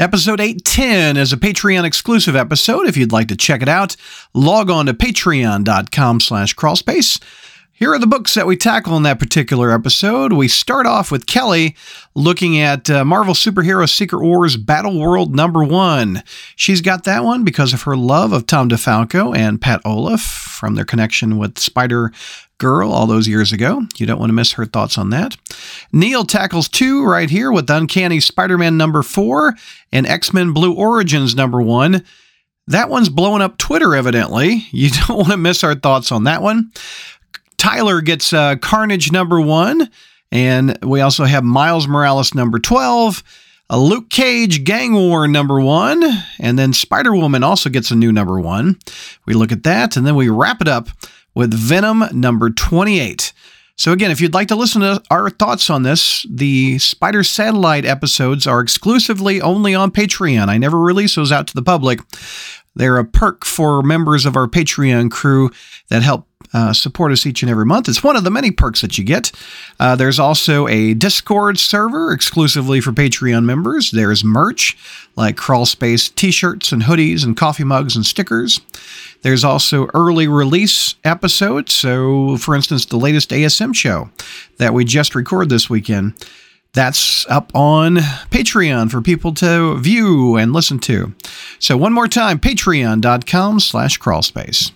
Episode 810 is a Patreon exclusive episode. If you'd like to check it out, log on to patreon.com slash crawlspace. Here are the books that we tackle in that particular episode. We start off with Kelly looking at uh, Marvel Superhero Secret Wars Battle World number one. She's got that one because of her love of Tom DeFalco and Pat Olliffe from their connection with Spider Girl all those years ago. You don't want to miss her thoughts on that. Neil tackles two right here with Uncanny Spider Man number four and X Men Blue Origins number one. That one's blowing up Twitter, evidently. You don't want to miss our thoughts on that one. Tyler gets uh, Carnage number one, and we also have Miles Morales number 12. A Luke Cage Gang War number one, and then Spider Woman also gets a new number one. We look at that, and then we wrap it up with Venom number 28. So, again, if you'd like to listen to our thoughts on this, the Spider Satellite episodes are exclusively only on Patreon. I never release those out to the public. They're a perk for members of our Patreon crew that help uh, support us each and every month. It's one of the many perks that you get. Uh, there's also a Discord server exclusively for Patreon members. There's merch like Crawlspace t shirts and hoodies and coffee mugs and stickers. There's also early release episodes. So, for instance, the latest ASM show that we just recorded this weekend. That's up on Patreon for people to view and listen to. So one more time, patreon.com slash crawlspace.